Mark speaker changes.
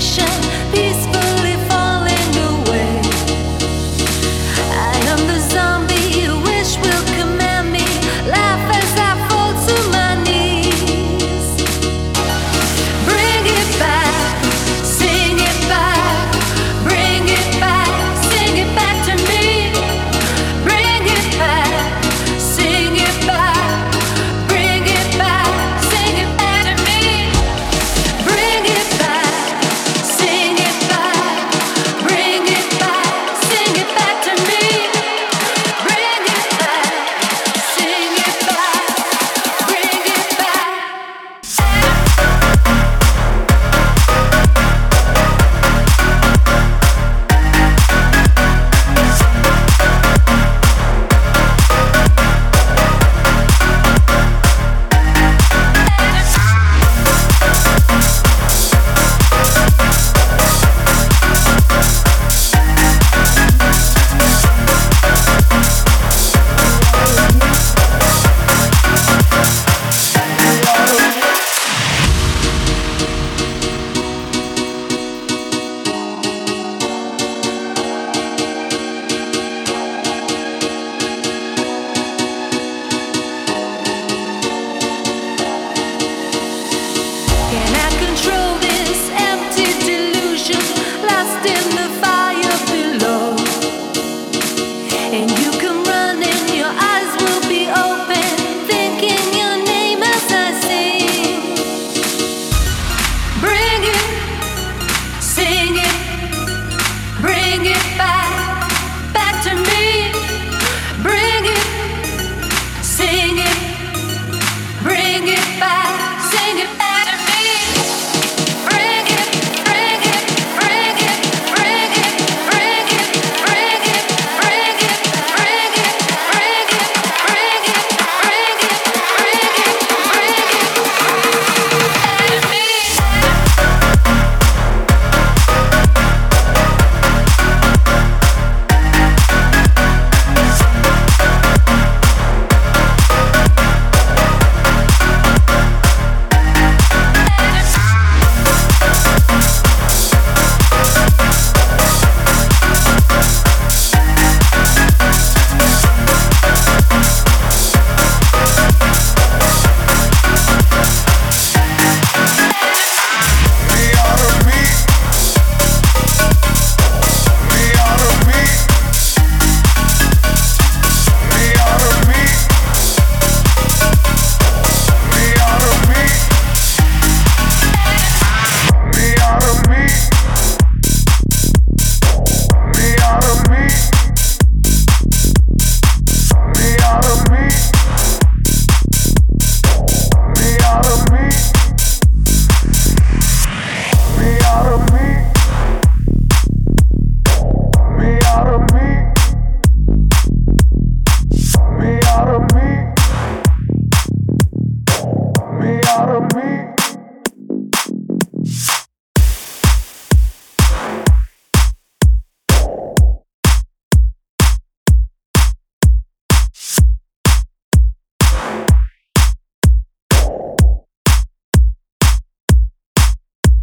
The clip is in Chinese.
Speaker 1: 一生。